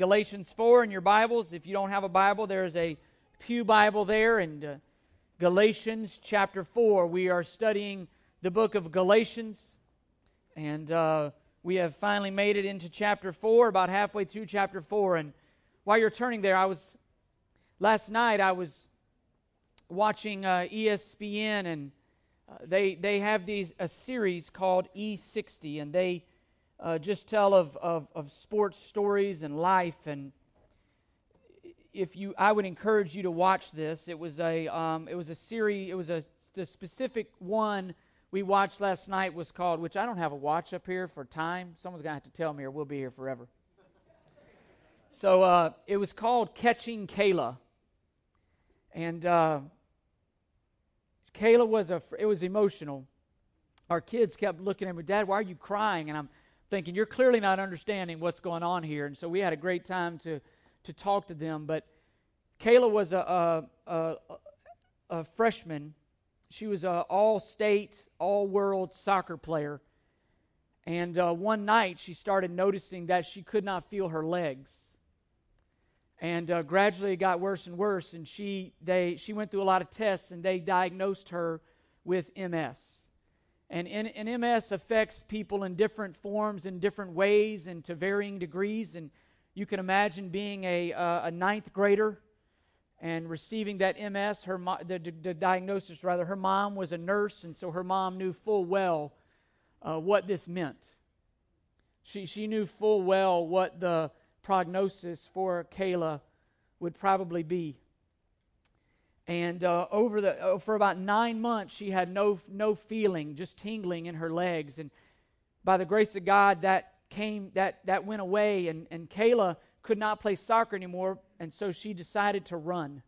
Galatians 4 in your Bibles. If you don't have a Bible, there's a Pew Bible there. And uh, Galatians chapter 4, we are studying the book of Galatians. And uh, we have finally made it into chapter 4, about halfway through chapter 4. And while you're turning there, I was, last night, I was watching uh, ESPN and uh, they, they have these a series called E60, and they uh, just tell of, of, of sports stories and life. And if you, I would encourage you to watch this. It was a, um, it was a series. It was a the specific one we watched last night was called, which I don't have a watch up here for time. Someone's gonna have to tell me, or we'll be here forever. So uh, it was called Catching Kayla, and uh, Kayla was a. It was emotional. Our kids kept looking at me, Dad, why are you crying? And I'm thinking, you're clearly not understanding what's going on here. And so we had a great time to, to talk to them. But Kayla was a, a, a, a freshman. She was an all state, all world soccer player. And uh, one night she started noticing that she could not feel her legs. And uh, gradually it got worse and worse. And she, they, she went through a lot of tests and they diagnosed her with MS. And, and, MS affects people in different forms, in different ways, and to varying degrees. And you can imagine being a, uh, a ninth grader and receiving that MS. Her mo- the, the, diagnosis, rather, her mom was a nurse, and so her mom knew full well uh, what this meant. She, she knew full well what the prognosis for Kayla would probably be. And uh, over the uh, for about nine months, she had no no feeling, just tingling in her legs. And by the grace of God, that came that that went away. And and Kayla could not play soccer anymore, and so she decided to run.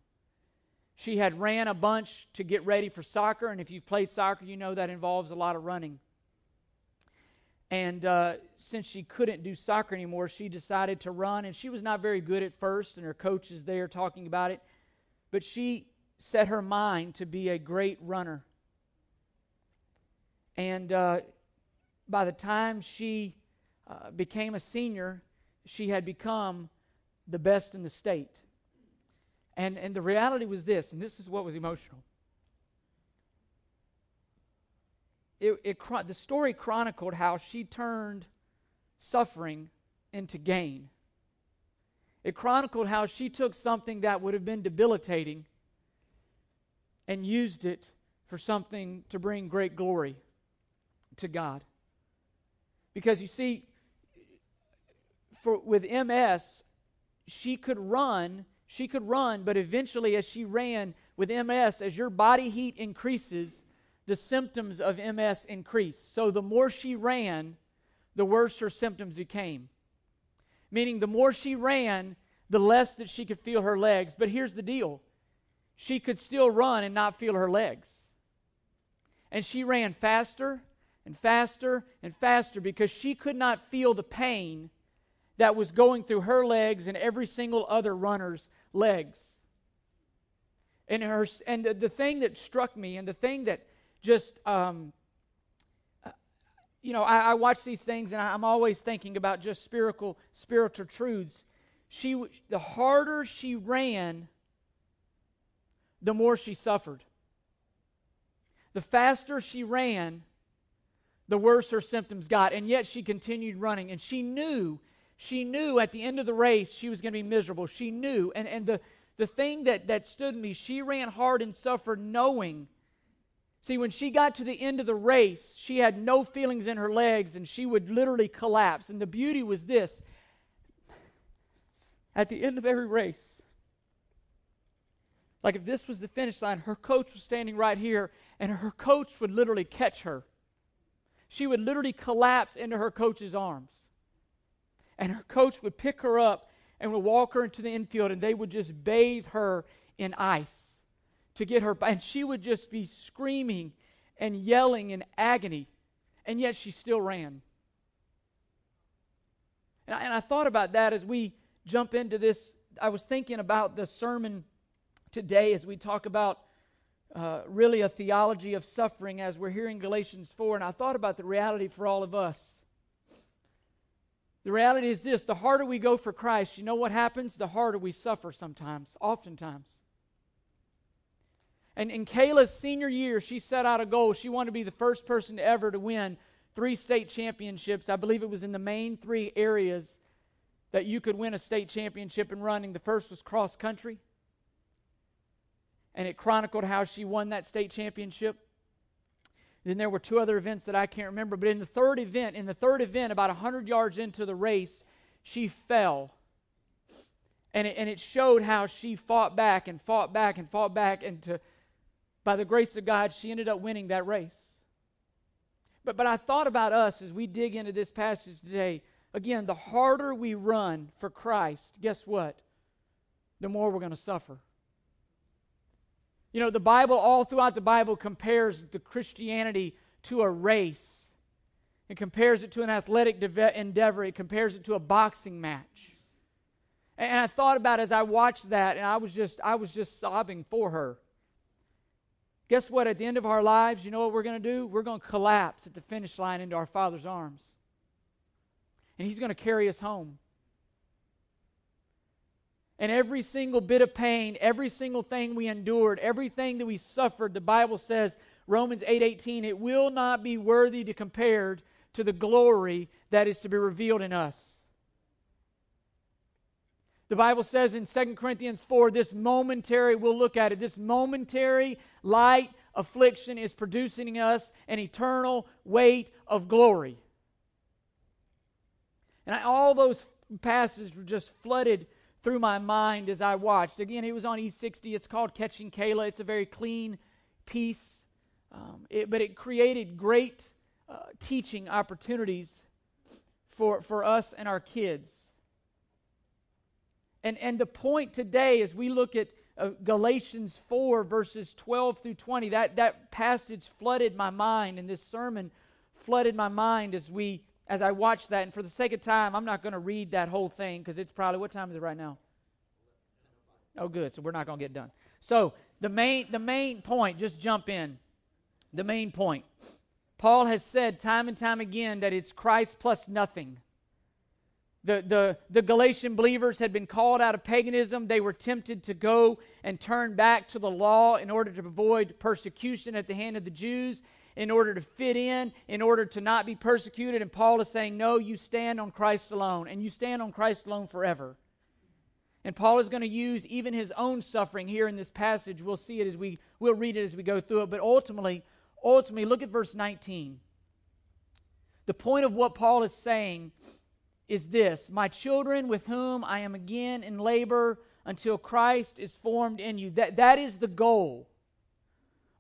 She had ran a bunch to get ready for soccer, and if you've played soccer, you know that involves a lot of running. And uh, since she couldn't do soccer anymore, she decided to run. And she was not very good at first, and her coach is there talking about it. But she set her mind to be a great runner. And uh, by the time she uh, became a senior, she had become the best in the state. And, and the reality was this, and this is what was emotional. It, it, the story chronicled how she turned suffering into gain. It chronicled how she took something that would have been debilitating and used it for something to bring great glory to God. Because you see, for, with MS, she could run, she could run, but eventually, as she ran with MS, as your body heat increases, the symptoms of MS increase. So the more she ran, the worse her symptoms became. Meaning, the more she ran, the less that she could feel her legs. But here's the deal she could still run and not feel her legs. And she ran faster and faster and faster because she could not feel the pain that was going through her legs and every single other runner's legs. And, her, and the, the thing that struck me and the thing that just, um, you know, I, I, watch these things and I'm always thinking about just spiritual, spiritual truths. She, the harder she ran, the more she suffered. The faster she ran, the worse her symptoms got. And yet she continued running. And she knew, she knew at the end of the race she was going to be miserable. She knew. And, and the, the thing that, that stood me, she ran hard and suffered knowing. See, when she got to the end of the race, she had no feelings in her legs and she would literally collapse. And the beauty was this at the end of every race, like if this was the finish line, her coach was standing right here, and her coach would literally catch her. She would literally collapse into her coach's arms. And her coach would pick her up and would walk her into the infield, and they would just bathe her in ice to get her. And she would just be screaming and yelling in agony, and yet she still ran. And I, and I thought about that as we jump into this. I was thinking about the sermon today as we talk about uh, really a theology of suffering as we're hearing Galatians 4. And I thought about the reality for all of us. The reality is this the harder we go for Christ, you know what happens? The harder we suffer sometimes, oftentimes. And in Kayla's senior year, she set out a goal. She wanted to be the first person ever to win three state championships. I believe it was in the main three areas that you could win a state championship in running. The first was cross country, and it chronicled how she won that state championship. Then there were two other events that I can't remember, but in the third event, in the third event, about 100 yards into the race, she fell. And it, and it showed how she fought back and fought back and fought back, and to, by the grace of God, she ended up winning that race. But, but I thought about us as we dig into this passage today. Again, the harder we run for Christ, guess what? The more we're going to suffer. You know, the Bible, all throughout the Bible, compares the Christianity to a race. It compares it to an athletic endeavor. It compares it to a boxing match. And I thought about as I watched that, and I was just, I was just sobbing for her. Guess what? At the end of our lives, you know what we're going to do? We're going to collapse at the finish line into our Father's arms. And He's going to carry us home. And every single bit of pain, every single thing we endured, everything that we suffered, the Bible says, Romans 8:18, it will not be worthy to compared to the glory that is to be revealed in us. The Bible says in 2 Corinthians 4, this momentary, we'll look at it, this momentary light affliction is producing in us an eternal weight of glory. And I, all those passages were just flooded through my mind as I watched. Again, it was on E60. It's called Catching Kayla. It's a very clean piece, um, it, but it created great uh, teaching opportunities for, for us and our kids. And, and the point today, as we look at uh, Galatians 4, verses 12 through 20, that, that passage flooded my mind, and this sermon flooded my mind as we as I watched that. And for the sake of time, I'm not going to read that whole thing because it's probably, what time is it right now? Oh, good. So we're not going to get done. So the main, the main point, just jump in. The main point. Paul has said time and time again that it's Christ plus nothing. The, the, the Galatian believers had been called out of paganism. They were tempted to go and turn back to the law in order to avoid persecution at the hand of the Jews in order to fit in, in order to not be persecuted. And Paul is saying, No, you stand on Christ alone, and you stand on Christ alone forever. And Paul is going to use even his own suffering here in this passage. We'll see it as we we'll read it as we go through it. But ultimately, ultimately, look at verse 19. The point of what Paul is saying is this My children, with whom I am again in labor until Christ is formed in you. That, that is the goal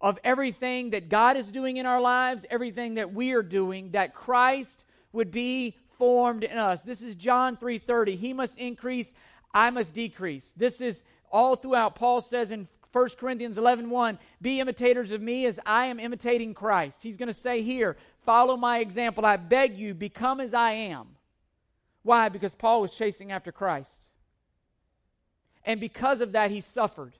of everything that God is doing in our lives, everything that we are doing, that Christ would be formed in us. This is John 3:30. He must increase, I must decrease. This is all throughout Paul says in 1 Corinthians 11 1, be imitators of me as I am imitating Christ. He's going to say here, follow my example. I beg you, become as I am. Why? Because Paul was chasing after Christ. And because of that, he suffered.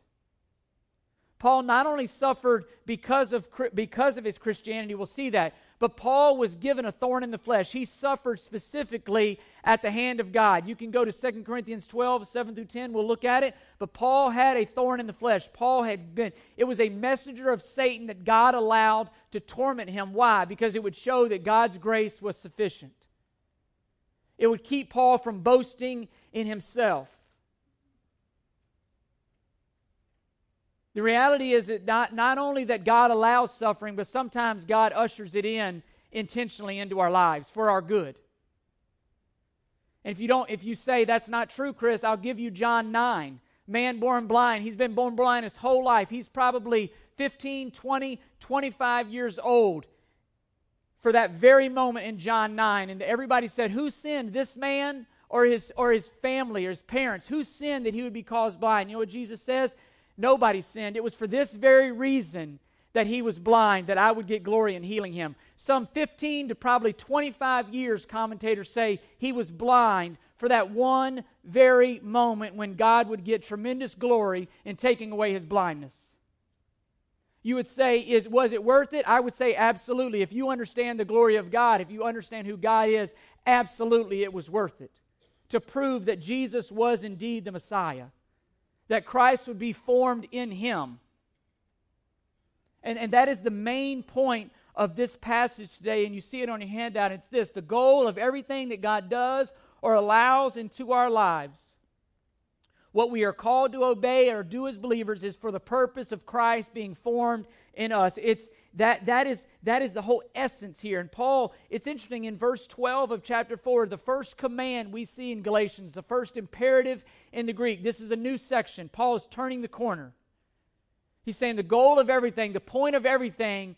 Paul not only suffered because of, because of his Christianity, we'll see that, but Paul was given a thorn in the flesh. He suffered specifically at the hand of God. You can go to 2 Corinthians 12, 7 through 10. We'll look at it. But Paul had a thorn in the flesh. Paul had been, it was a messenger of Satan that God allowed to torment him. Why? Because it would show that God's grace was sufficient. It would keep Paul from boasting in himself. The reality is that not, not only that God allows suffering, but sometimes God ushers it in intentionally into our lives for our good. And if you don't, if you say that's not true, Chris, I'll give you John 9. Man born blind. He's been born blind his whole life. He's probably 15, 20, 25 years old for that very moment in John 9. And everybody said, Who sinned, this man or his or his family or his parents? Who sinned that he would be caused blind? You know what Jesus says? Nobody sinned. It was for this very reason that he was blind, that I would get glory in healing him. Some 15 to probably 25 years, commentators say, he was blind for that one very moment when God would get tremendous glory in taking away his blindness. You would say, is, was it worth it? I would say, absolutely. If you understand the glory of God, if you understand who God is, absolutely it was worth it. To prove that Jesus was indeed the Messiah, that Christ would be formed in him. And, and that is the main point of this passage today, and you see it on your handout. It's this the goal of everything that God does or allows into our lives what we are called to obey or do as believers is for the purpose of Christ being formed in us. It's that that is that is the whole essence here. And Paul, it's interesting in verse 12 of chapter 4, the first command we see in Galatians, the first imperative in the Greek. This is a new section. Paul is turning the corner. He's saying the goal of everything, the point of everything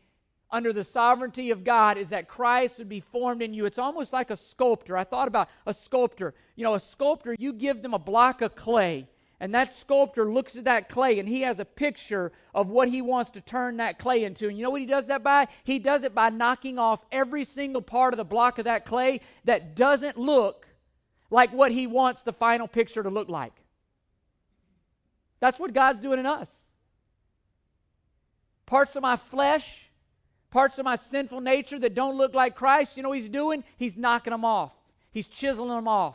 under the sovereignty of God is that Christ would be formed in you. It's almost like a sculptor. I thought about a sculptor. You know, a sculptor, you give them a block of clay, and that sculptor looks at that clay and he has a picture of what he wants to turn that clay into. And you know what he does that by? He does it by knocking off every single part of the block of that clay that doesn't look like what he wants the final picture to look like. That's what God's doing in us. Parts of my flesh parts of my sinful nature that don't look like Christ, you know he's doing? He's knocking them off, he's chiseling them off.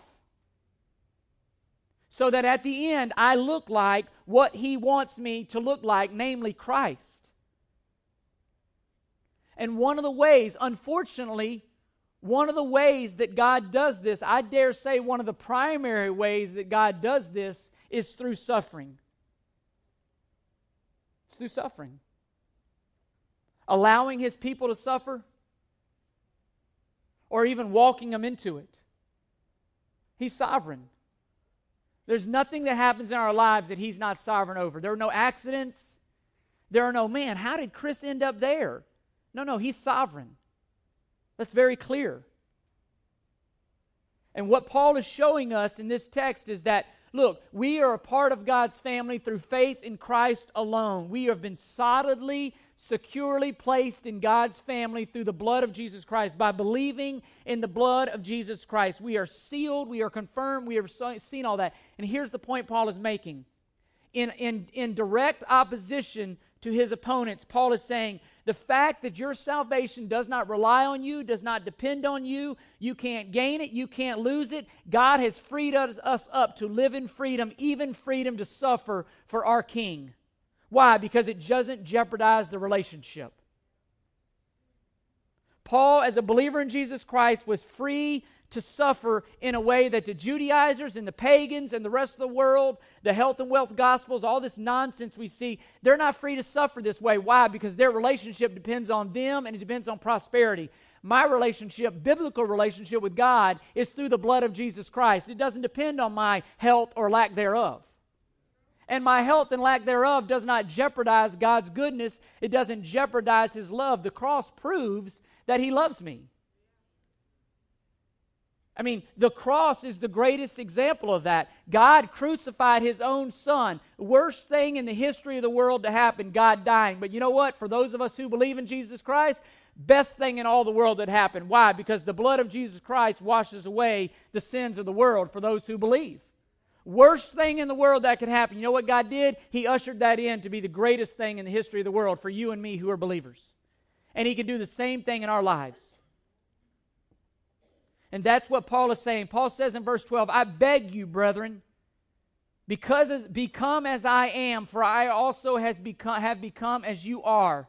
So that at the end, I look like what he wants me to look like, namely Christ. And one of the ways, unfortunately, one of the ways that God does this, I dare say one of the primary ways that God does this is through suffering. It's through suffering allowing his people to suffer or even walking them into it. He's sovereign. There's nothing that happens in our lives that he's not sovereign over. There are no accidents. There are no, man, how did Chris end up there? No, no, he's sovereign. That's very clear. And what Paul is showing us in this text is that, look, we are a part of God's family through faith in Christ alone. We have been solidly securely placed in God's family through the blood of Jesus Christ. By believing in the blood of Jesus Christ, we are sealed, we are confirmed, we have seen all that. And here's the point Paul is making. In, in, in direct opposition to his opponents, Paul is saying the fact that your salvation does not rely on you, does not depend on you, you can't gain it, you can't lose it. God has freed us, up to live in freedom, even freedom to suffer for our King. Why? Because it doesn't jeopardize the relationship. Paul, as a believer in Jesus Christ, was free to suffer in a way that the Judaizers and the pagans and the rest of the world, the health and wealth gospels, all this nonsense we see, they're not free to suffer this way. Why? Because their relationship depends on them and it depends on prosperity. My relationship, biblical relationship with God, is through the blood of Jesus Christ. It doesn't depend on my health or lack thereof and my health and lack thereof does not jeopardize God's goodness. It doesn't jeopardize His love. The cross proves that He loves me. I mean, the cross is the greatest example of that. God crucified His own Son. Worst thing in the history of the world to happen, God dying. But you know what? For those of us who believe in Jesus Christ, best thing in all the world that happened. Why? Because the blood of Jesus Christ washes away the sins of the world for those who believe. Worst thing in the world that could happen. You know what God did? He ushered that in to be the greatest thing in the history of the world for you and me who are believers. And He can do the same thing in our lives. And that's what Paul is saying. Paul says in verse 12, I beg you, brethren, because as, become as I am, for I also has become, have become as you are.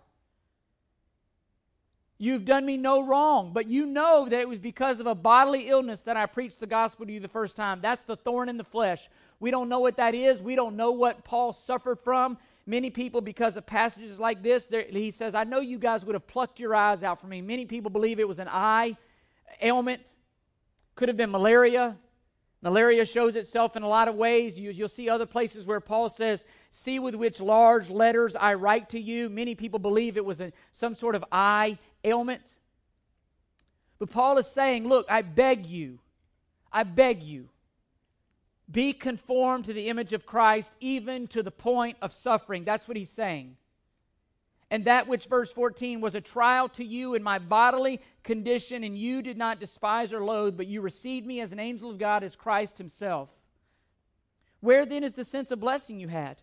You've done me no wrong, but you know that it was because of a bodily illness that I preached the gospel to you the first time. That's the thorn in the flesh. We don't know what that is. We don't know what Paul suffered from. Many people, because of passages like this, he says, I know you guys would have plucked your eyes out for me. Many people believe it was an eye ailment, could have been malaria. Malaria shows itself in a lot of ways. You, will see other places where Paul says, See with which large letters I write to you. Many people believe it was a, some sort of eye ailment. But Paul is saying, Look, I beg you, I beg you, be conformed to the image of Christ, even to the point of suffering. That's what he's saying. And that which, verse 14, was a trial to you in my bodily condition, and you did not despise or loathe, but you received me as an angel of God, as Christ himself. Where then is the sense of blessing you had?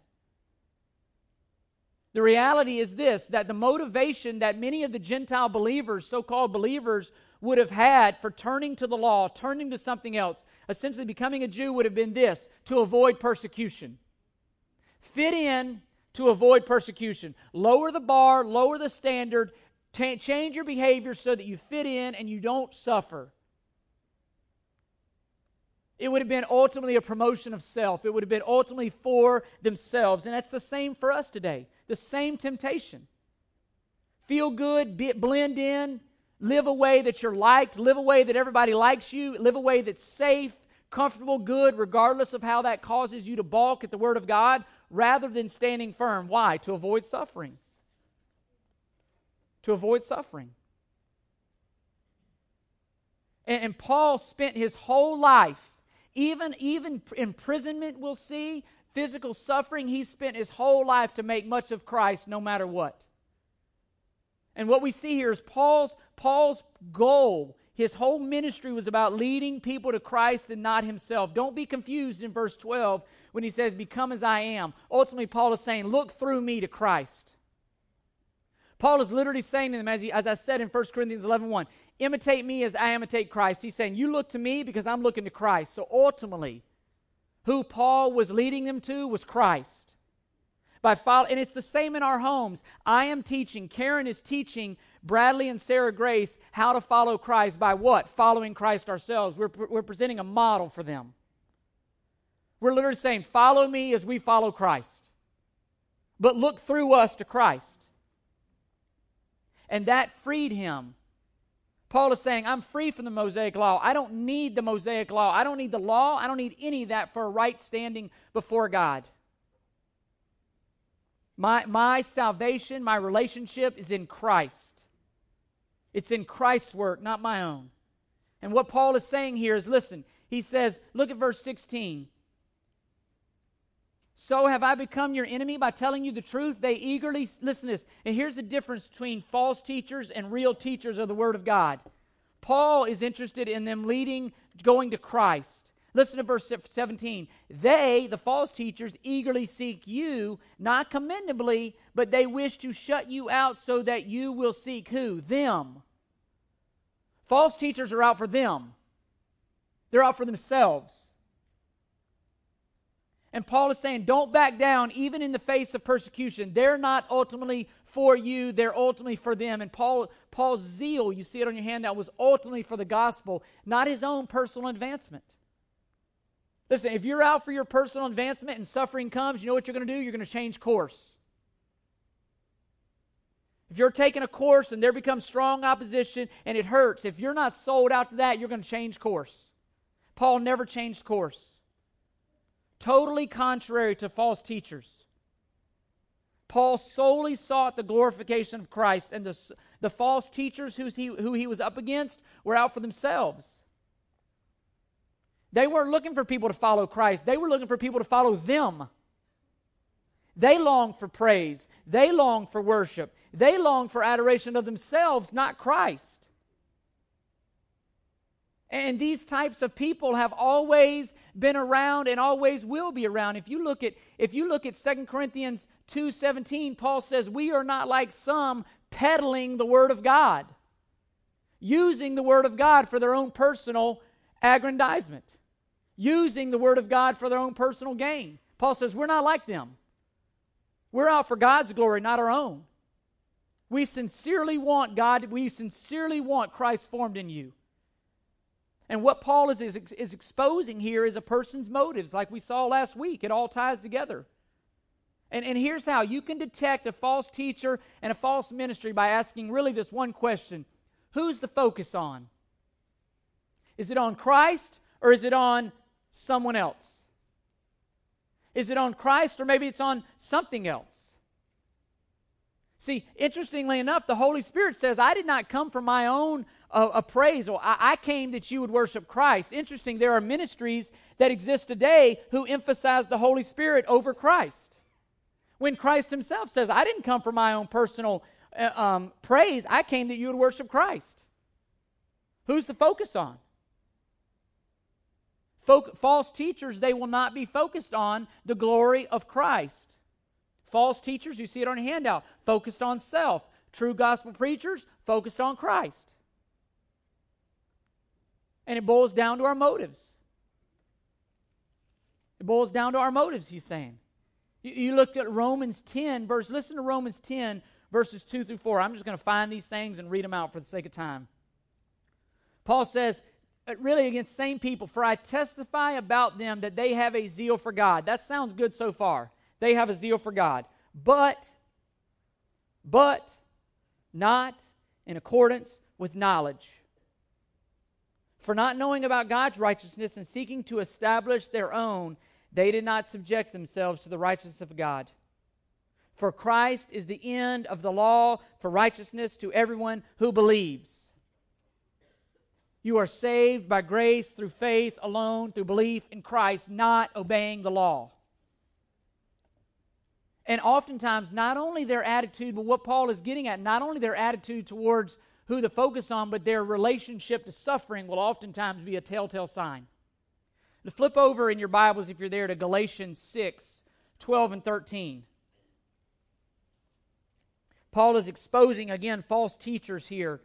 The reality is this that the motivation that many of the Gentile believers, so called believers, would have had for turning to the law, turning to something else, essentially becoming a Jew would have been this to avoid persecution. Fit in to avoid persecution. Lower the bar, lower the standard, t- change your behavior so that you fit in and you don't suffer. It would have been ultimately a promotion of self. It would have been ultimately for themselves. And that's the same for us today. The same temptation. Feel good, be, blend in, live a way that you're liked, live a way that everybody likes you, live a way that's safe, comfortable, good, regardless of how that causes you to balk at the Word of God, rather than standing firm. Why? To avoid suffering. To avoid suffering. And, and Paul spent his whole life, even, even imprisonment, we'll see, physical suffering, he spent his whole life to make much of Christ no matter what. And what we see here is Paul's, Paul's goal. His whole ministry was about leading people to Christ and not himself. Don't be confused in verse 12 when he says, Become as I am. Ultimately, Paul is saying, Look through me to Christ. Paul is literally saying to them, as, he, as I said in 1 Corinthians 11 1, imitate me as I imitate Christ. He's saying, You look to me because I'm looking to Christ. So ultimately, who Paul was leading them to was Christ. By follow, and it's the same in our homes. I am teaching, Karen is teaching Bradley and Sarah Grace how to follow Christ by what? Following Christ ourselves. We're, we're presenting a model for them. We're literally saying, Follow me as we follow Christ. But look through us to Christ. And that freed him. Paul is saying, I'm free from the Mosaic law. I don't need the Mosaic law. I don't need the law. I don't need any of that for a right standing before God. My, my salvation, my relationship is in Christ. It's in Christ's work, not my own. And what Paul is saying here is listen, he says, look at verse 16. So have I become your enemy by telling you the truth? They eagerly listen to this. And here's the difference between false teachers and real teachers of the Word of God. Paul is interested in them leading, going to Christ. Listen to verse 17. They, the false teachers, eagerly seek you, not commendably, but they wish to shut you out so that you will seek who? Them. False teachers are out for them, they're out for themselves. And Paul is saying, don't back down even in the face of persecution. They're not ultimately for you, they're ultimately for them. And Paul, Paul's zeal, you see it on your handout, was ultimately for the gospel, not his own personal advancement. Listen, if you're out for your personal advancement and suffering comes, you know what you're going to do? You're going to change course. If you're taking a course and there becomes strong opposition and it hurts, if you're not sold out to that, you're going to change course. Paul never changed course totally contrary to false teachers. Paul solely sought the glorification of Christ, and the, the false teachers who he, who he was up against were out for themselves. They weren't looking for people to follow Christ, they were looking for people to follow them. They longed for praise, they longed for worship, they longed for adoration of themselves, not Christ. And these types of people have always been around and always will be around. If you look at if you look at 2 Corinthians 2:17, Paul says, "We are not like some peddling the word of God, using the word of God for their own personal aggrandizement, using the word of God for their own personal gain." Paul says, "We're not like them. We're out for God's glory, not our own. We sincerely want God, we sincerely want Christ formed in you." And what Paul is, is, is exposing here is a person's motives, like we saw last week. It all ties together. And, and here's how you can detect a false teacher and a false ministry by asking really this one question Who's the focus on? Is it on Christ or is it on someone else? Is it on Christ or maybe it's on something else? See, interestingly enough, the Holy Spirit says, I did not come from my own uh, appraisal. I, I came that you would worship Christ. Interesting, there are ministries that exist today who emphasize the Holy Spirit over Christ. When Christ himself says, I didn't come for my own personal uh, um, praise, I came that you would worship Christ. Who's the focus on? Folk, false teachers, they will not be focused on the glory of Christ. False teachers, you see it on your handout, focused on self. True gospel preachers, focused on Christ. And it boils down to our motives. It boils down to our motives, he's saying. You, you looked at Romans 10, verse, listen to Romans 10, verses 2 through 4. I'm just going to find these things and read them out for the sake of time. Paul says, uh, really against same people, for I testify about them that they have a zeal for God. That sounds good so far. They have a zeal for God. But, but, not in accordance with knowledge. For not knowing about God's righteousness and seeking to establish their own, they did not subject themselves to the righteousness of God. For Christ is the end of the law for righteousness to everyone who believes. You are saved by grace through faith alone, through belief in Christ, not obeying the law. And oftentimes, not only their attitude, but what Paul is getting at, not only their attitude towards who to focus on, but their relationship to suffering will oftentimes be a telltale sign. To flip over in your Bibles, if you're there, to Galatians 6 12 and 13. Paul is exposing, again, false teachers here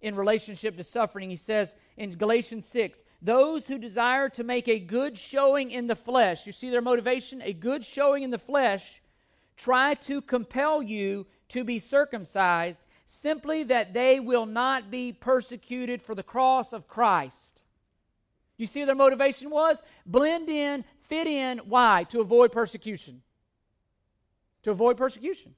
in relationship to suffering. He says in Galatians 6 those who desire to make a good showing in the flesh, you see their motivation? A good showing in the flesh, try to compel you to be circumcised, simply that they will not be persecuted for the cross of Christ. You see their motivation was? Blend in, fit in. Why? To avoid persecution. To avoid persecution.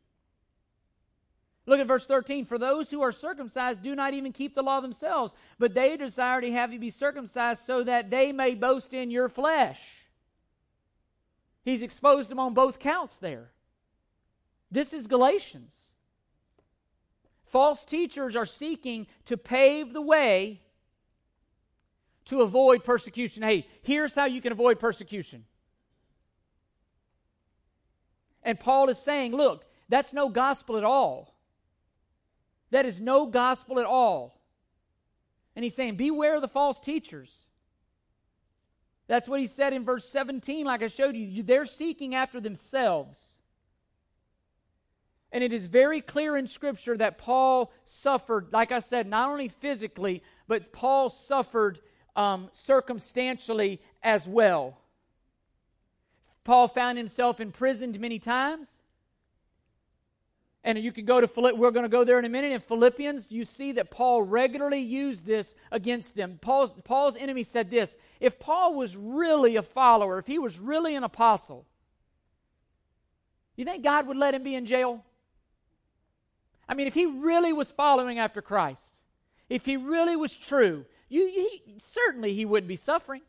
Look at verse 13. For those who are circumcised do not even keep the law themselves, but they desire to have you be circumcised so that they may boast in your flesh. He's exposed them on both counts there. This is Galatians. False teachers are seeking to pave the way to avoid persecution. Hey, here's how you can avoid persecution. And Paul is saying, look, that's no gospel at all. That is no gospel at all. And he's saying, Beware of the false teachers. That's what he said in verse 17, like I showed you. They're seeking after themselves. And it is very clear in Scripture that Paul suffered, like I said, not only physically, but Paul suffered um, circumstantially as well. Paul found himself imprisoned many times. And you can go to Philipp, we're going to go there in a minute. In Philippians, you see that Paul regularly used this against them. Paul's, Paul's enemy said this if Paul was really a follower, if he was really an apostle, you think God would let him be in jail? I mean, if he really was following after Christ, if he really was true, you, he, certainly he wouldn't be suffering.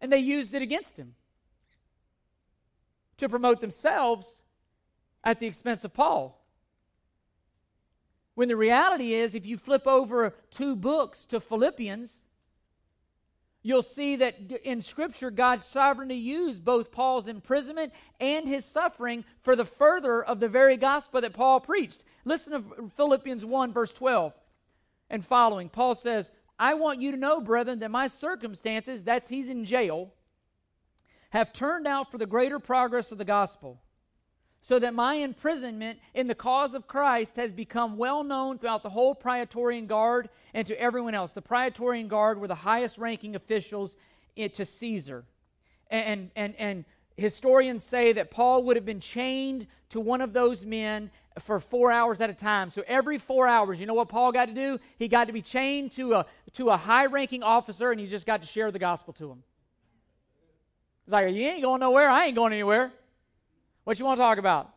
And they used it against him to promote themselves at the expense of Paul. When the reality is, if you flip over two books to Philippians, you'll see that in Scripture, God sovereignly used both Paul's imprisonment and his suffering for the further of the very gospel that Paul preached. Listen to Philippians 1, verse 12 and following. Paul says, I want you to know, brethren, that my circumstances, that's he's in jail, have turned out for the greater progress of the gospel so that my imprisonment in the cause of Christ has become well known throughout the whole Praetorian Guard and to everyone else. The Praetorian Guard were the highest ranking officials to Caesar. And, and, and historians say that Paul would have been chained to one of those men for four hours at a time. So every four hours, you know what Paul got to do? He got to be chained to a, to a high ranking officer and he just got to share the gospel to him. It's like, you ain't going nowhere. I ain't going anywhere. What you want to talk about?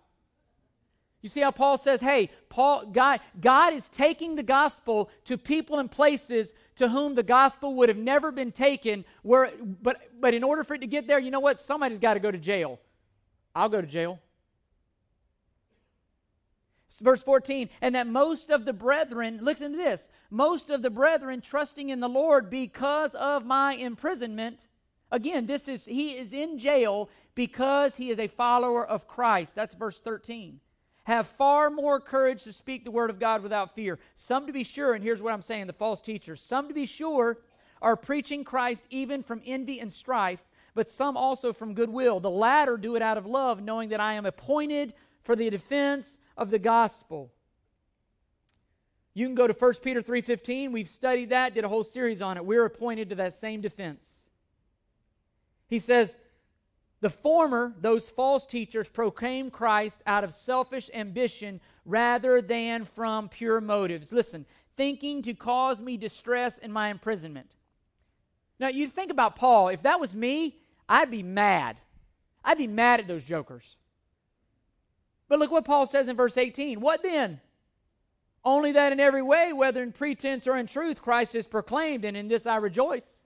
You see how Paul says, hey, Paul, God, God is taking the gospel to people and places to whom the gospel would have never been taken. Where, but, but in order for it to get there, you know what? Somebody's got to go to jail. I'll go to jail. Verse 14, and that most of the brethren, listen to this, most of the brethren trusting in the Lord because of my imprisonment. Again, this is, he is in jail because he is a follower of Christ. That's verse 13. Have far more courage to speak the word of God without fear. Some, to be sure, and here's what I'm saying the false teachers, some, to be sure, are preaching Christ even from envy and strife, but some also from goodwill. The latter do it out of love, knowing that I am appointed for the defense of the gospel. You can go to 1 Peter 3:15. We've studied that, did a whole series on it. We're appointed to that same defense. He says, the former, those false teachers, proclaim Christ out of selfish ambition rather than from pure motives. Listen, thinking to cause me distress in my imprisonment. Now, you think about Paul. If that was me, I'd be mad. I'd be mad at those jokers. But look what Paul says in verse 18. What then? Only that in every way, whether in pretense or in truth, Christ is proclaimed, and in this I rejoice.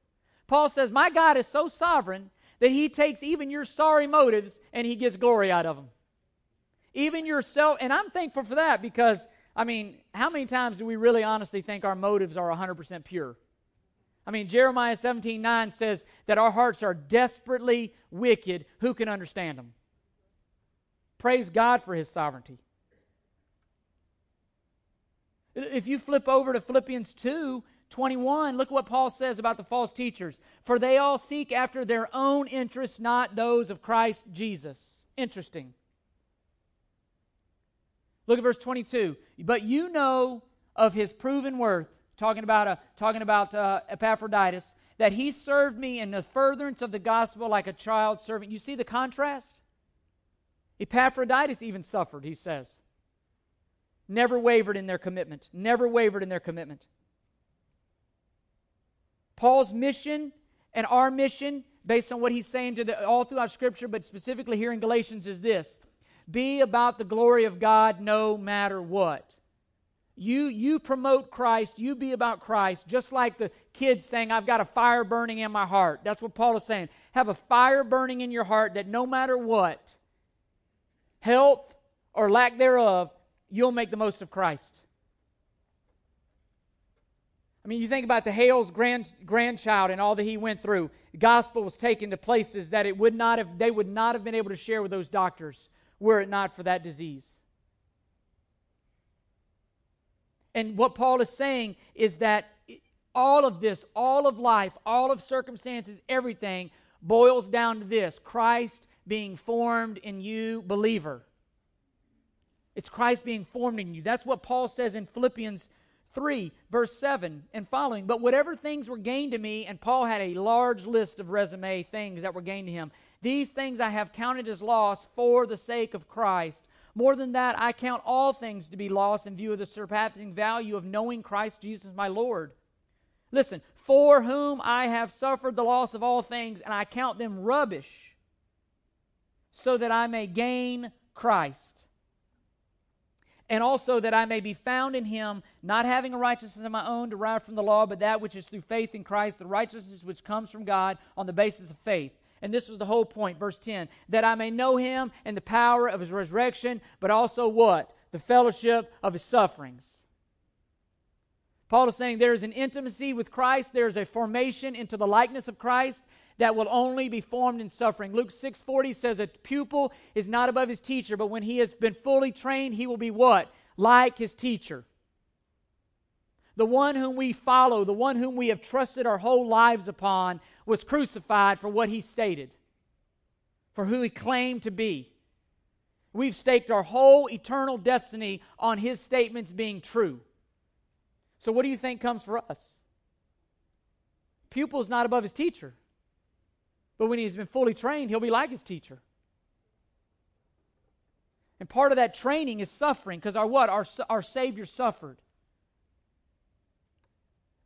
Paul says, My God is so sovereign that he takes even your sorry motives and he gets glory out of them. Even yourself, and I'm thankful for that because, I mean, how many times do we really honestly think our motives are 100% pure? I mean, Jeremiah 17 9 says that our hearts are desperately wicked. Who can understand them? Praise God for his sovereignty. If you flip over to Philippians 2 21, look what Paul says about the false teachers. For they all seek after their own interests, not those of Christ Jesus. Interesting. Look at verse 22. But you know of his proven worth talking about, uh, talking about uh, Epaphroditus, that he served me in the furtherance of the gospel like a child servant. You see the contrast? Epaphroditus even suffered, he says. Never wavered in their commitment. Never wavered in their commitment. Paul's mission and our mission, based on what he's saying to the, all throughout Scripture, but specifically here in Galatians, is this be about the glory of God no matter what. You, you promote Christ, you be about Christ, just like the kids saying, I've got a fire burning in my heart. That's what Paul is saying. Have a fire burning in your heart that no matter what, health or lack thereof, you'll make the most of Christ. I mean, you think about the Hale's grand, grandchild and all that he went through. The gospel was taken to places that it would not have, they would not have been able to share with those doctors were it not for that disease. And what Paul is saying is that all of this, all of life, all of circumstances, everything boils down to this Christ being formed in you, believer. It's Christ being formed in you. That's what Paul says in Philippians 3, verse 7 and following. But whatever things were gained to me, and Paul had a large list of resume things that were gained to him, these things I have counted as loss for the sake of Christ. More than that, I count all things to be lost in view of the surpassing value of knowing Christ Jesus my Lord. Listen, for whom I have suffered the loss of all things, and I count them rubbish, so that I may gain Christ. And also that I may be found in him, not having a righteousness of my own derived from the law, but that which is through faith in Christ, the righteousness which comes from God on the basis of faith and this was the whole point, verse 10 that I may know him and the power of his resurrection, but also what? The fellowship of his sufferings. Paul is saying there is an intimacy with Christ, there is a formation into the likeness of Christ that will only be formed in suffering. Luke 6:40 says a pupil is not above his teacher, but when he has been fully trained, he will be what? Like his teacher. The one whom we follow, the one whom we have trusted our whole lives upon, was crucified for what he stated, for who he claimed to be. We've staked our whole eternal destiny on his statements being true. So, what do you think comes for us? Pupil is not above his teacher, but when he's been fully trained, he'll be like his teacher. And part of that training is suffering because our what? Our, our Savior suffered.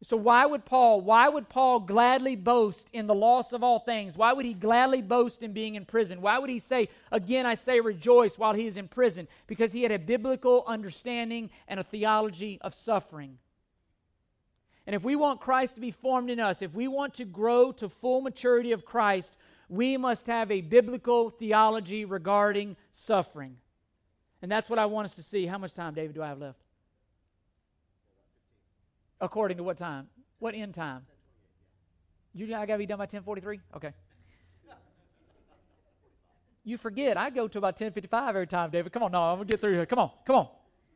So why would Paul, why would Paul gladly boast in the loss of all things? Why would he gladly boast in being in prison? Why would he say, again I say rejoice while he is in prison? Because he had a biblical understanding and a theology of suffering. And if we want Christ to be formed in us, if we want to grow to full maturity of Christ, we must have a biblical theology regarding suffering. And that's what I want us to see. How much time, David, do I have left? According to what time? What end time? You I gotta be done by ten forty three? Okay. You forget, I go to about ten fifty five every time, David. Come on, no, I'm gonna get through here. Come on, come on,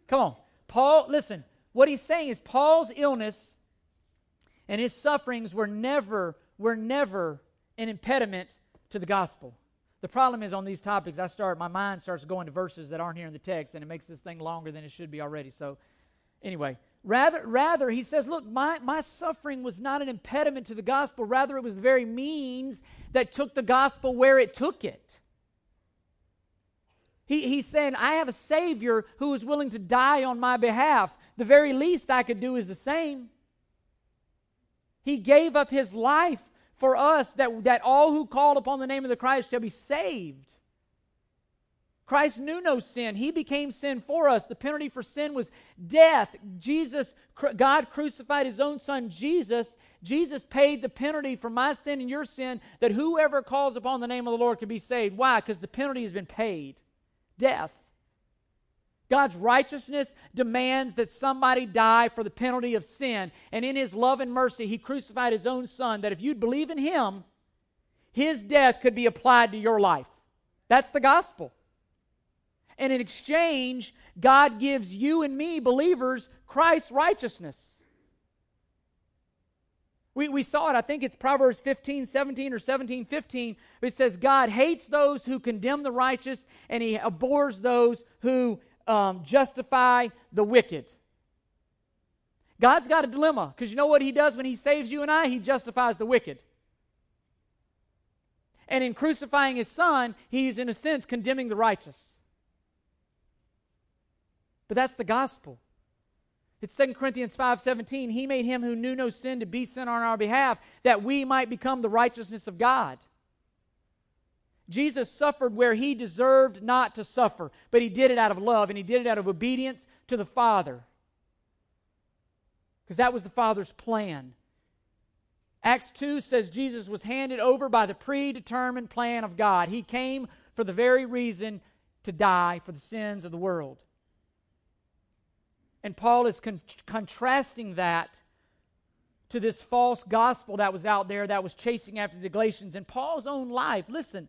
come on. Paul, listen, what he's saying is Paul's illness and his sufferings were never, were never an impediment to the gospel. The problem is on these topics, I start, my mind starts going to verses that aren't here in the text, and it makes this thing longer than it should be already. So, anyway, rather, rather, he says, look, my, my suffering was not an impediment to the gospel. Rather, it was the very means that took the gospel where it took it. He, he's saying, I have a Savior who is willing to die on my behalf. The very least I could do is the same. He gave up his life for us that, that all who call upon the name of the Christ shall be saved. Christ knew no sin. He became sin for us. The penalty for sin was death. Jesus, God crucified his own son, Jesus. Jesus paid the penalty for my sin and your sin that whoever calls upon the name of the Lord can be saved. Why? Because the penalty has been paid death. God's righteousness demands that somebody die for the penalty of sin. And in his love and mercy, he crucified his own son that if you'd believe in him, his death could be applied to your life. That's the gospel. And in exchange, God gives you and me, believers, Christ's righteousness. We, we saw it, I think it's Proverbs 15, 17 or 17, 15. It says, God hates those who condemn the righteous, and he abhors those who um, justify the wicked. God's got a dilemma because you know what He does when He saves you and I? He justifies the wicked. And in crucifying His Son, He's, in a sense, condemning the righteous. But that's the gospel. It's 2 Corinthians 5:17. He made him who knew no sin to be sin on our behalf, that we might become the righteousness of God. Jesus suffered where he deserved not to suffer, but he did it out of love and he did it out of obedience to the Father. Because that was the Father's plan. Acts 2 says Jesus was handed over by the predetermined plan of God. He came for the very reason to die for the sins of the world. And Paul is con- contrasting that to this false gospel that was out there that was chasing after the Galatians. In Paul's own life, listen,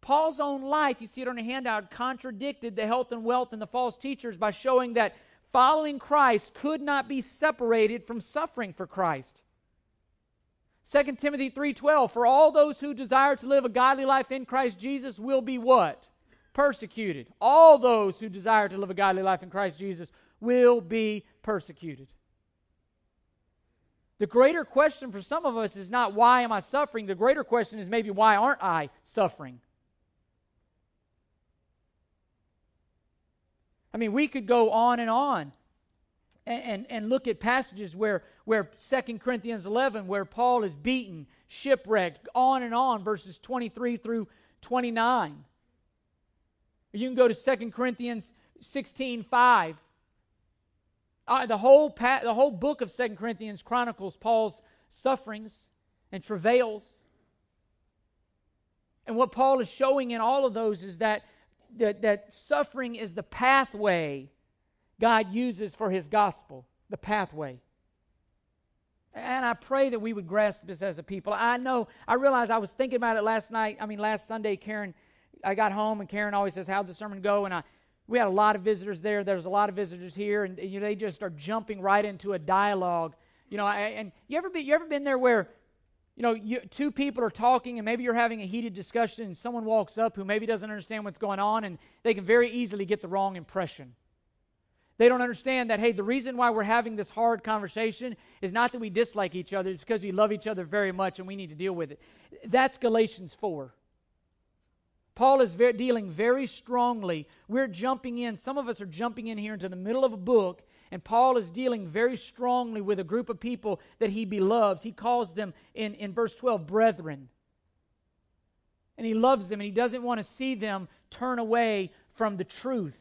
Paul's own life, you see it on a handout, contradicted the health and wealth and the false teachers by showing that following Christ could not be separated from suffering for Christ. 2 Timothy 3:12 For all those who desire to live a godly life in Christ Jesus will be what? Persecuted. All those who desire to live a godly life in Christ Jesus will be persecuted. The greater question for some of us is not why am I suffering? The greater question is maybe why aren't I suffering? I mean, we could go on and on and, and, and look at passages where, where 2 Corinthians 11, where Paul is beaten, shipwrecked, on and on, verses 23 through 29. You can go to 2 Corinthians 16 5. Uh, the, whole pa- the whole book of 2 Corinthians chronicles Paul's sufferings and travails. And what Paul is showing in all of those is that that, that suffering is the pathway God uses for his gospel, the pathway. And I pray that we would grasp this as a people. I know, I realize I was thinking about it last night. I mean, last Sunday, Karen, I got home, and Karen always says, How'd the sermon go? And I, we had a lot of visitors there. There's a lot of visitors here, and you know, they just are jumping right into a dialogue. You know, I, and you ever, be, you ever been there where you know, you, two people are talking and maybe you're having a heated discussion and someone walks up who maybe doesn't understand what's going on and they can very easily get the wrong impression. They don't understand that, hey, the reason why we're having this hard conversation is not that we dislike each other, it's because we love each other very much and we need to deal with it. That's Galatians 4. Paul is dealing very strongly. We're jumping in, some of us are jumping in here into the middle of a book and Paul is dealing very strongly with a group of people that he beloves. He calls them in, in verse 12 brethren. And he loves them and he doesn't want to see them turn away from the truth,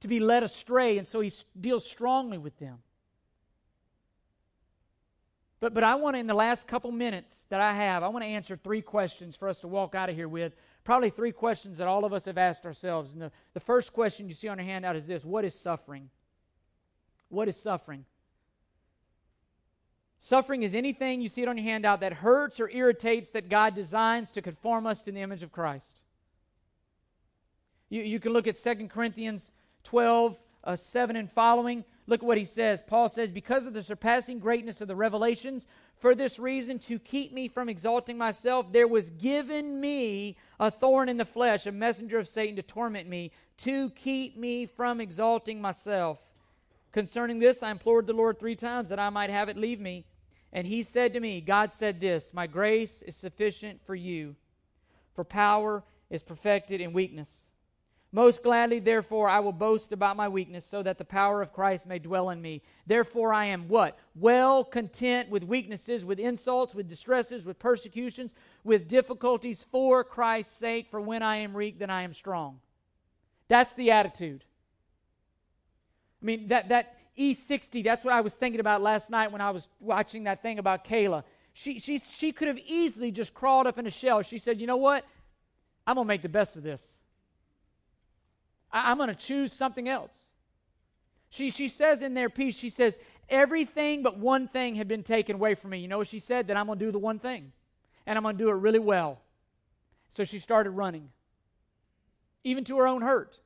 to be led astray. And so he deals strongly with them. But, but I want to, in the last couple minutes that I have, I want to answer three questions for us to walk out of here with. Probably three questions that all of us have asked ourselves. And the, the first question you see on your handout is this What is suffering? What is suffering? Suffering is anything, you see it on your handout, that hurts or irritates that God designs to conform us to the image of Christ. You, you can look at 2 Corinthians 12, uh, 7 and following. Look at what he says. Paul says, Because of the surpassing greatness of the revelations, For this reason, to keep me from exalting myself, there was given me a thorn in the flesh, a messenger of Satan to torment me, to keep me from exalting myself. Concerning this, I implored the Lord three times that I might have it leave me. And he said to me, God said this, My grace is sufficient for you, for power is perfected in weakness. Most gladly, therefore, I will boast about my weakness, so that the power of Christ may dwell in me. Therefore, I am what? Well content with weaknesses, with insults, with distresses, with persecutions, with difficulties for Christ's sake. For when I am weak, then I am strong. That's the attitude. I mean, that, that E60, that's what I was thinking about last night when I was watching that thing about Kayla. She, she, she could have easily just crawled up in a shell. She said, You know what? I'm going to make the best of this. I, am going to choose something else. She, she says in their piece, she says, everything but one thing had been taken away from me. You know what she said? That I'm going to do the one thing, and I'm going to do it really well. So she started running. Even to her own hurt,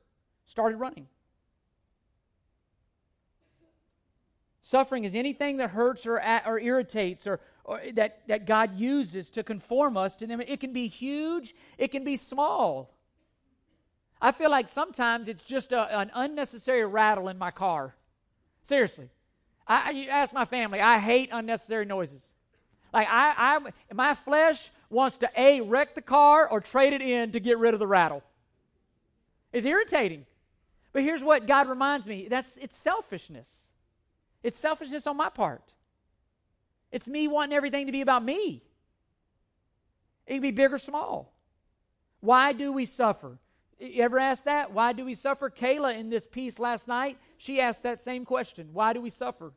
started running. Suffering is anything that hurts or, or irritates or, or that, that God uses to conform us to them. It can be huge, it can be small. I feel like sometimes it's just a, an unnecessary rattle in my car. Seriously. I, you ask my family, I hate unnecessary noises. Like, I, I, my flesh wants to A, wreck the car or trade it in to get rid of the rattle. It's irritating. But here's what God reminds me that's it's selfishness. It's selfishness on my part. It's me wanting everything to be about me. It can be big or small. Why do we suffer? You ever ask that? Why do we suffer? Kayla in this piece last night, she asked that same question. Why do we suffer?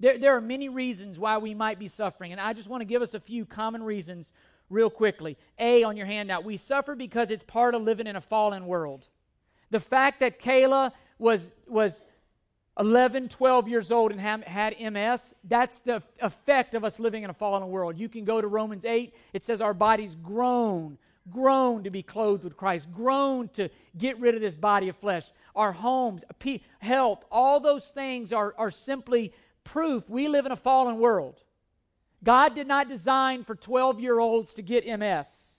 There, there are many reasons why we might be suffering, and I just want to give us a few common reasons real quickly. A, on your handout, we suffer because it's part of living in a fallen world. The fact that Kayla was, was 11, 12 years old and had MS, that's the effect of us living in a fallen world. You can go to Romans 8, it says our bodies groan grown to be clothed with Christ, groan to get rid of this body of flesh. Our homes, health, all those things are, are simply proof we live in a fallen world. God did not design for 12 year olds to get MS.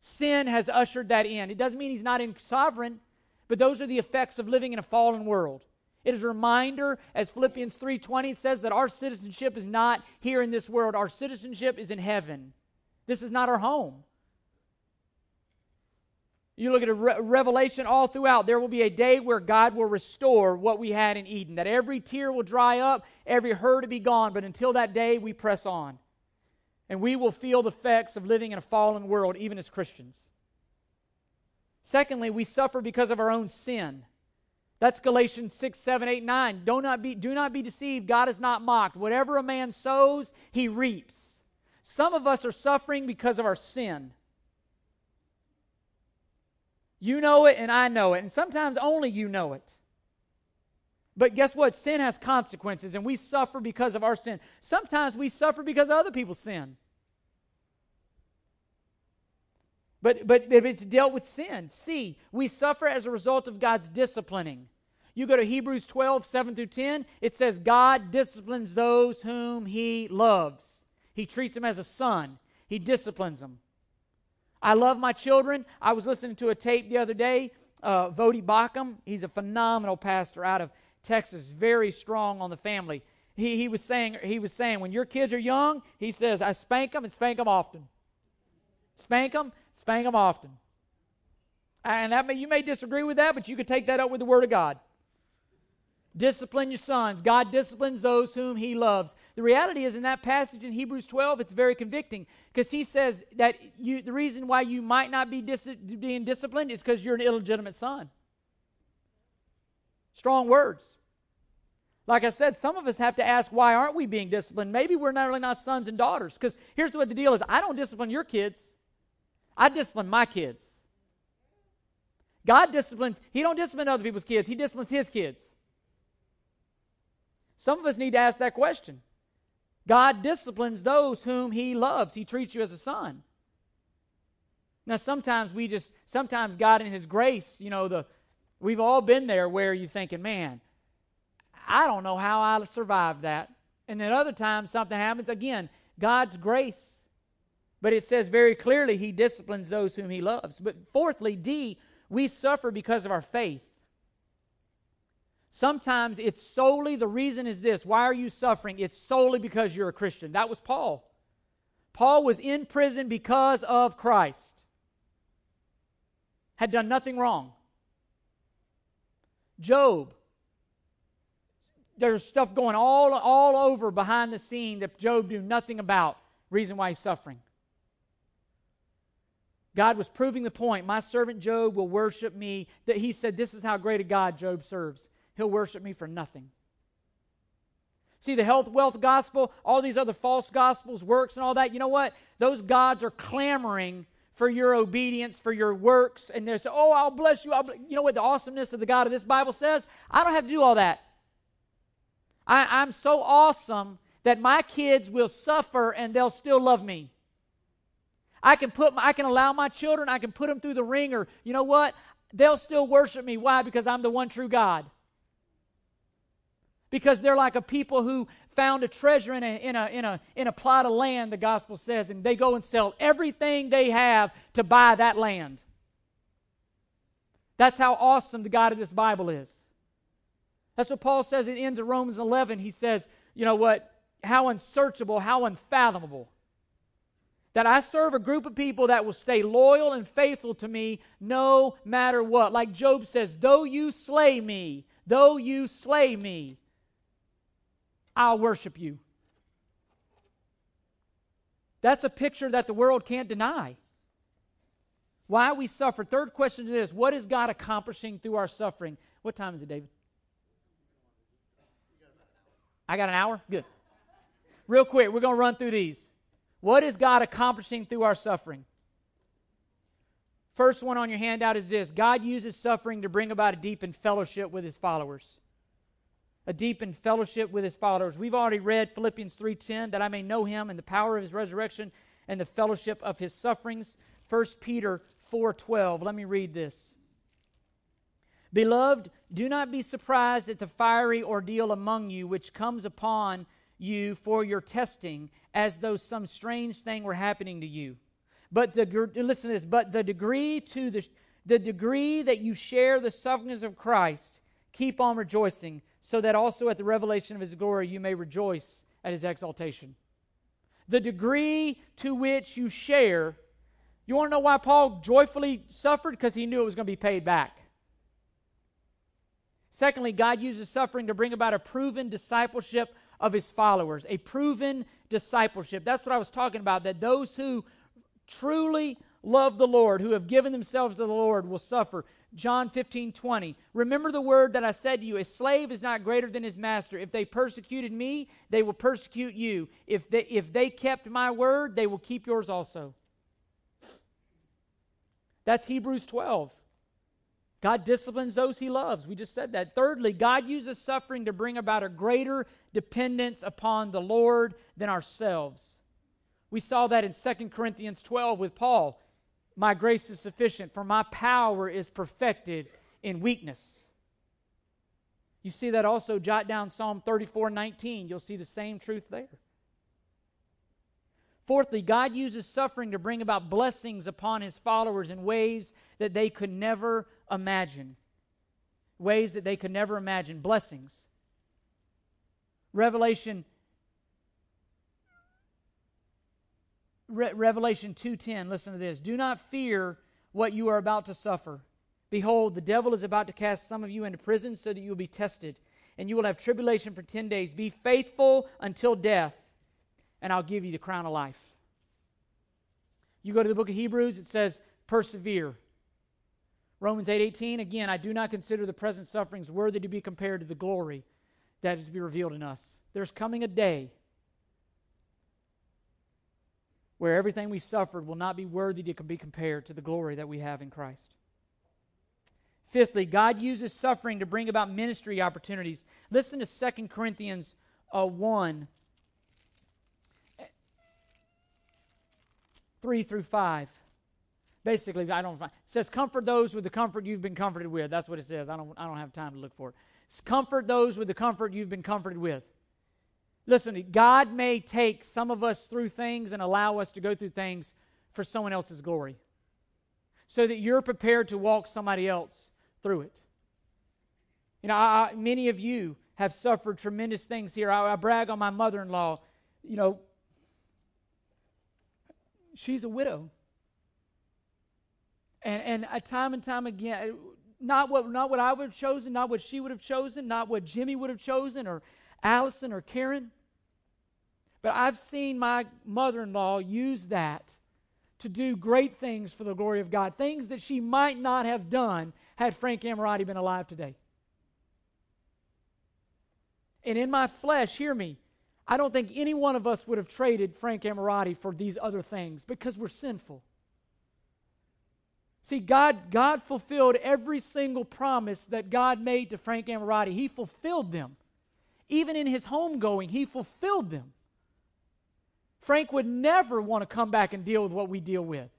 Sin has ushered that in. It doesn't mean He's not in sovereign, but those are the effects of living in a fallen world. It is a reminder, as Philippians 3:20 says, that our citizenship is not here in this world. Our citizenship is in heaven. This is not our home. You look at a Re- Revelation all throughout, there will be a day where God will restore what we had in Eden, that every tear will dry up, every hurt will be gone. But until that day, we press on. And we will feel the effects of living in a fallen world, even as Christians. Secondly, we suffer because of our own sin. That's Galatians 6, 7, 8, 9. Do not be, do not be deceived. God is not mocked. Whatever a man sows, he reaps. Some of us are suffering because of our sin. You know it, and I know it. And sometimes only you know it. But guess what? Sin has consequences, and we suffer because of our sin. Sometimes we suffer because of other people's sin. But, but if it's dealt with sin, see, we suffer as a result of God's disciplining. You go to Hebrews 12, 7 through 10, it says, God disciplines those whom he loves. He treats them as a son, he disciplines them. I love my children. I was listening to a tape the other day. Uh, Voddie Baucham, he's a phenomenal pastor out of Texas, very strong on the family. He, he, was saying, he was saying, when your kids are young, he says, I spank them and spank them often. Spank them, spank them often. And that may, you may disagree with that, but you could take that up with the Word of God. Discipline your sons. God disciplines those whom he loves. The reality is, in that passage in Hebrews 12, it's very convicting because he says that you, the reason why you might not be dis- being disciplined is because you're an illegitimate son. Strong words. Like I said, some of us have to ask, why aren't we being disciplined? Maybe we're not really not sons and daughters. Because here's what the deal is I don't discipline your kids, I discipline my kids. God disciplines, He don't discipline other people's kids, He disciplines His kids. Some of us need to ask that question. God disciplines those whom he loves. He treats you as a son. Now sometimes we just sometimes God in his grace, you know, the we've all been there where you're thinking, man, I don't know how I survived that. And then other times something happens. Again, God's grace. But it says very clearly he disciplines those whom he loves. But fourthly, D, we suffer because of our faith. Sometimes it's solely the reason is this. Why are you suffering? It's solely because you're a Christian. That was Paul. Paul was in prison because of Christ. Had done nothing wrong. Job. There's stuff going all, all over behind the scene that Job knew nothing about. Reason why he's suffering. God was proving the point. My servant Job will worship me. That he said, This is how great a God Job serves. He'll worship me for nothing. See, the health, wealth gospel, all these other false gospels, works, and all that, you know what? Those gods are clamoring for your obedience, for your works, and they're saying, Oh, I'll bless you. I'll bless. You know what the awesomeness of the God of this Bible says? I don't have to do all that. I, I'm so awesome that my kids will suffer and they'll still love me. I can put my, I can allow my children, I can put them through the wringer. You know what? They'll still worship me. Why? Because I'm the one true God. Because they're like a people who found a treasure in a, in a, in a, in a plot of land, the gospel says, and they go and sell everything they have to buy that land. That's how awesome the God of this Bible is. That's what Paul says. It ends in Romans 11. He says, you know what? How unsearchable, how unfathomable that I serve a group of people that will stay loyal and faithful to me no matter what. Like Job says, though you slay me, though you slay me, I'll worship you. That's a picture that the world can't deny. Why we suffer. Third question is this What is God accomplishing through our suffering? What time is it, David? I got an hour? Good. Real quick, we're going to run through these. What is God accomplishing through our suffering? First one on your handout is this God uses suffering to bring about a deepened fellowship with his followers. A deepened fellowship with his followers. We've already read Philippians 3:10 that I may know him and the power of his resurrection and the fellowship of his sufferings. 1 Peter 4:12. Let me read this. Beloved, do not be surprised at the fiery ordeal among you which comes upon you for your testing as though some strange thing were happening to you. But the listen to this, but the degree to the the degree that you share the sufferings of Christ, keep on rejoicing, so that also at the revelation of his glory you may rejoice at his exaltation. The degree to which you share, you want to know why Paul joyfully suffered? Because he knew it was going to be paid back. Secondly, God uses suffering to bring about a proven discipleship of his followers, a proven discipleship. That's what I was talking about, that those who truly love the Lord, who have given themselves to the Lord, will suffer. John 15, 20. Remember the word that I said to you a slave is not greater than his master. If they persecuted me, they will persecute you. If they, if they kept my word, they will keep yours also. That's Hebrews 12. God disciplines those he loves. We just said that. Thirdly, God uses suffering to bring about a greater dependence upon the Lord than ourselves. We saw that in 2 Corinthians 12 with Paul. My grace is sufficient, for my power is perfected in weakness. You see that also, jot down Psalm 34 19. You'll see the same truth there. Fourthly, God uses suffering to bring about blessings upon his followers in ways that they could never imagine. Ways that they could never imagine. Blessings. Revelation Re- Revelation 2:10 listen to this do not fear what you are about to suffer behold the devil is about to cast some of you into prison so that you will be tested and you will have tribulation for 10 days be faithful until death and I'll give you the crown of life you go to the book of Hebrews it says persevere Romans 8:18 8, again I do not consider the present sufferings worthy to be compared to the glory that is to be revealed in us. There's coming a day where everything we suffered will not be worthy to be compared to the glory that we have in Christ. Fifthly, God uses suffering to bring about ministry opportunities. Listen to 2 Corinthians uh, 1 3 through 5. Basically, I don't find it says comfort those with the comfort you've been comforted with. That's what it says. I don't I don't have time to look for it. It's Comfort those with the comfort you've been comforted with. Listen, God may take some of us through things and allow us to go through things for someone else's glory so that you're prepared to walk somebody else through it. You know, I, many of you have suffered tremendous things here. I, I brag on my mother in law. You know, she's a widow. And, and time and time again, not what, not what I would have chosen, not what she would have chosen, not what Jimmy would have chosen, or Allison or Karen. But I've seen my mother in law use that to do great things for the glory of God, things that she might not have done had Frank Amorati been alive today. And in my flesh, hear me, I don't think any one of us would have traded Frank Amorati for these other things because we're sinful. See, God, God fulfilled every single promise that God made to Frank Amorati. He fulfilled them. Even in his homegoing, he fulfilled them. Frank would never want to come back and deal with what we deal with.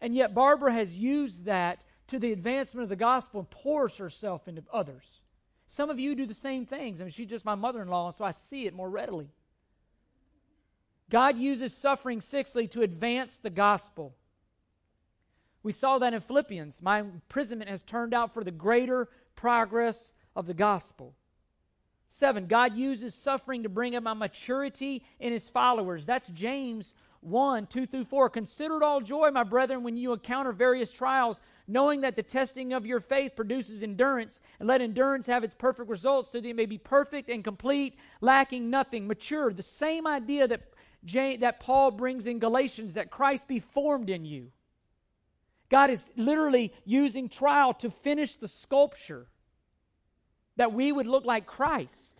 And yet, Barbara has used that to the advancement of the gospel and pours herself into others. Some of you do the same things. I mean, she's just my mother in law, so I see it more readily. God uses suffering, sixthly, to advance the gospel. We saw that in Philippians. My imprisonment has turned out for the greater progress of the gospel. Seven, God uses suffering to bring about maturity in his followers. That's James 1 2 through 4. Consider it all joy, my brethren, when you encounter various trials, knowing that the testing of your faith produces endurance, and let endurance have its perfect results, so that it may be perfect and complete, lacking nothing, mature. The same idea that, that Paul brings in Galatians, that Christ be formed in you. God is literally using trial to finish the sculpture that we would look like Christ.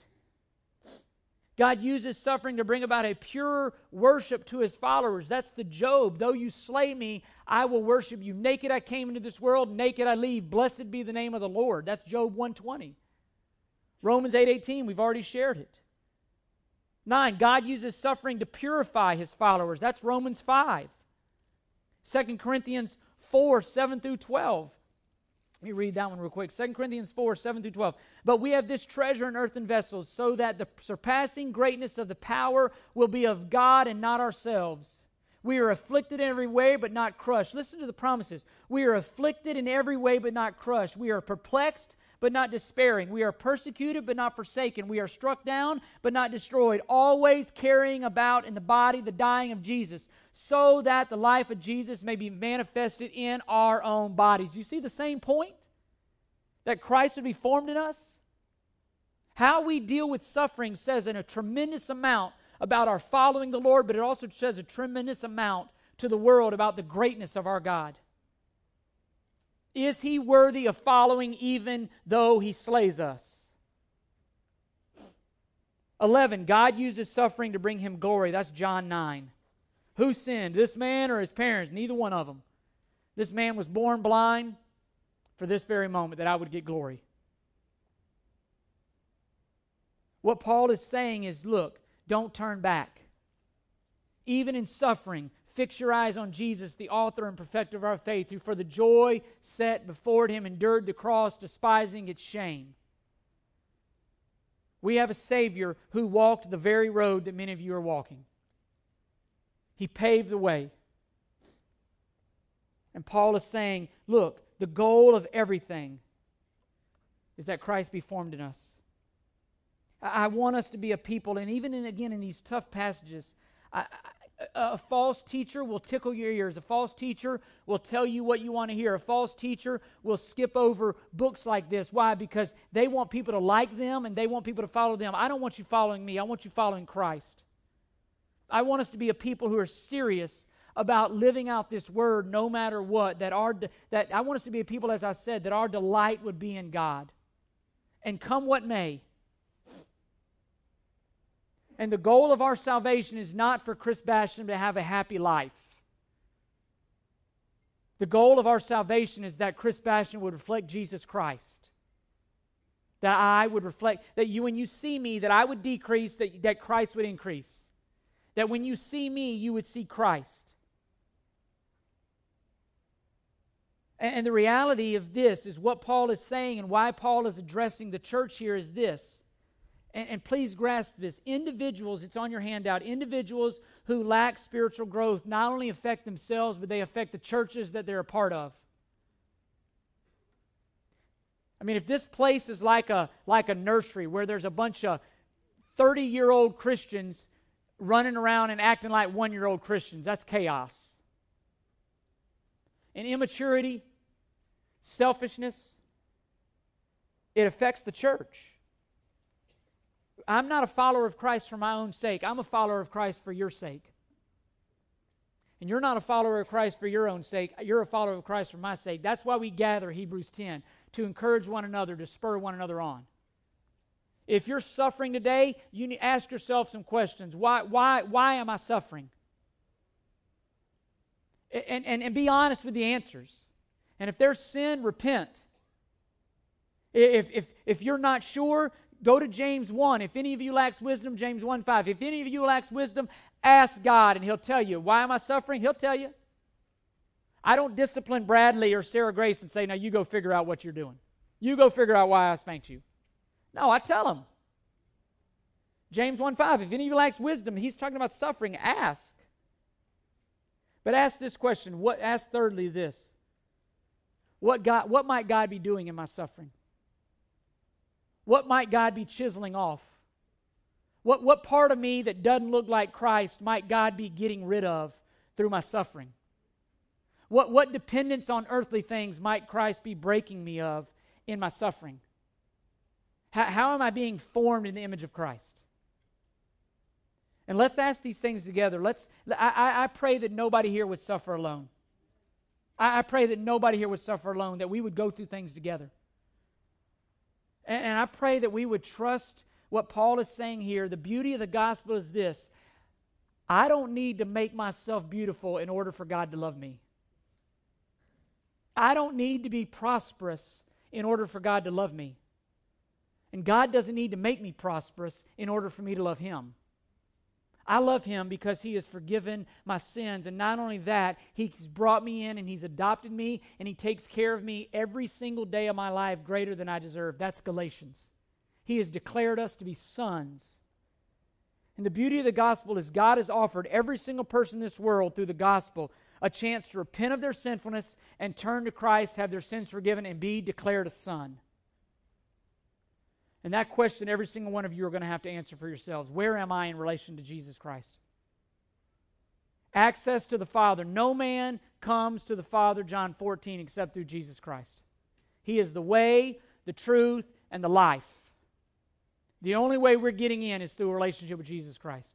God uses suffering to bring about a pure worship to his followers. That's the Job. Though you slay me, I will worship you. Naked I came into this world, naked I leave. Blessed be the name of the Lord. That's Job 120. Romans 8:18, we've already shared it. 9, God uses suffering to purify his followers. That's Romans 5. 2 Corinthians 4, 7 through 12. Let me read that one real quick. 2 Corinthians 4, 7 through 12. But we have this treasure in earthen vessels, so that the surpassing greatness of the power will be of God and not ourselves. We are afflicted in every way, but not crushed. Listen to the promises. We are afflicted in every way, but not crushed. We are perplexed, but not despairing. We are persecuted, but not forsaken. We are struck down, but not destroyed. Always carrying about in the body the dying of Jesus, so that the life of Jesus may be manifested in our own bodies. You see the same point? That Christ would be formed in us? How we deal with suffering says in a tremendous amount about our following the Lord, but it also says a tremendous amount to the world about the greatness of our God. Is he worthy of following even though he slays us? 11. God uses suffering to bring him glory. That's John 9. Who sinned, this man or his parents? Neither one of them. This man was born blind for this very moment that I would get glory. What Paul is saying is look, don't turn back. Even in suffering, fix your eyes on Jesus, the author and perfecter of our faith, who for the joy set before him endured the cross, despising its shame. We have a Savior who walked the very road that many of you are walking. He paved the way. And Paul is saying, look, the goal of everything is that Christ be formed in us. I want us to be a people, and even in, again in these tough passages, I, a false teacher will tickle your ears. A false teacher will tell you what you want to hear. A false teacher will skip over books like this. Why? Because they want people to like them and they want people to follow them. I don't want you following me, I want you following Christ. I want us to be a people who are serious about living out this word no matter what. That our that I want us to be a people, as I said, that our delight would be in God. And come what may. And the goal of our salvation is not for Chris Basham to have a happy life. The goal of our salvation is that Chris Basham would reflect Jesus Christ. That I would reflect, that you, when you see me, that I would decrease, that, that Christ would increase. That when you see me, you would see Christ. And, and the reality of this is what Paul is saying and why Paul is addressing the church here is this. And, and please grasp this individuals, it's on your handout, individuals who lack spiritual growth not only affect themselves, but they affect the churches that they're a part of. I mean, if this place is like a, like a nursery where there's a bunch of 30 year old Christians running around and acting like one year old Christians, that's chaos. And immaturity, selfishness, it affects the church. I'm not a follower of Christ for my own sake. I'm a follower of Christ for your sake. And you're not a follower of Christ for your own sake. You're a follower of Christ for my sake. That's why we gather, Hebrews 10, to encourage one another, to spur one another on. If you're suffering today, you need ask yourself some questions. Why, why, why am I suffering? And, and, and be honest with the answers. And if there's sin, repent. If, if, if you're not sure, go to James 1. If any of you lacks wisdom, James 1 5. If any of you lacks wisdom, ask God and He'll tell you. Why am I suffering? He'll tell you. I don't discipline Bradley or Sarah Grace and say, now you go figure out what you're doing. You go figure out why I spanked you. No, I tell them. James 1 5. If any of you lacks wisdom, he's talking about suffering, ask. But ask this question. What ask thirdly this. What God what might God be doing in my suffering? What might God be chiseling off? What, what part of me that doesn't look like Christ might God be getting rid of through my suffering? What, what dependence on earthly things might Christ be breaking me of in my suffering? How, how am I being formed in the image of Christ? And let's ask these things together. Let's, I, I pray that nobody here would suffer alone. I, I pray that nobody here would suffer alone, that we would go through things together. And, I pray that we would trust what Paul is saying here. The beauty of the gospel is this I don't need to make myself beautiful in order for God to love me. I don't need to be prosperous in order for God to love me. And God doesn't need to make me prosperous in order for me to love Him. I love him because he has forgiven my sins. And not only that, he's brought me in and he's adopted me and he takes care of me every single day of my life greater than I deserve. That's Galatians. He has declared us to be sons. And the beauty of the gospel is God has offered every single person in this world through the gospel a chance to repent of their sinfulness and turn to Christ, have their sins forgiven, and be declared a son. And that question, every single one of you are going to have to answer for yourselves. Where am I in relation to Jesus Christ? Access to the Father. No man comes to the Father, John 14, except through Jesus Christ. He is the way, the truth, and the life. The only way we're getting in is through a relationship with Jesus Christ.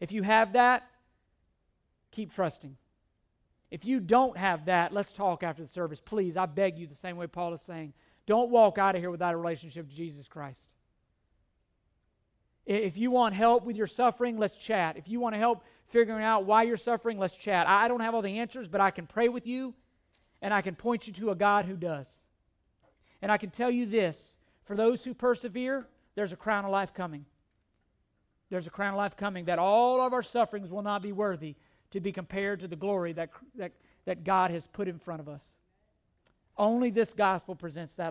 If you have that, keep trusting. If you don't have that, let's talk after the service. Please, I beg you, the same way Paul is saying. Don't walk out of here without a relationship to Jesus Christ. If you want help with your suffering, let's chat. If you want to help figuring out why you're suffering, let's chat. I don't have all the answers, but I can pray with you and I can point you to a God who does. And I can tell you this for those who persevere, there's a crown of life coming. There's a crown of life coming that all of our sufferings will not be worthy to be compared to the glory that, that, that God has put in front of us. Only this gospel presents that.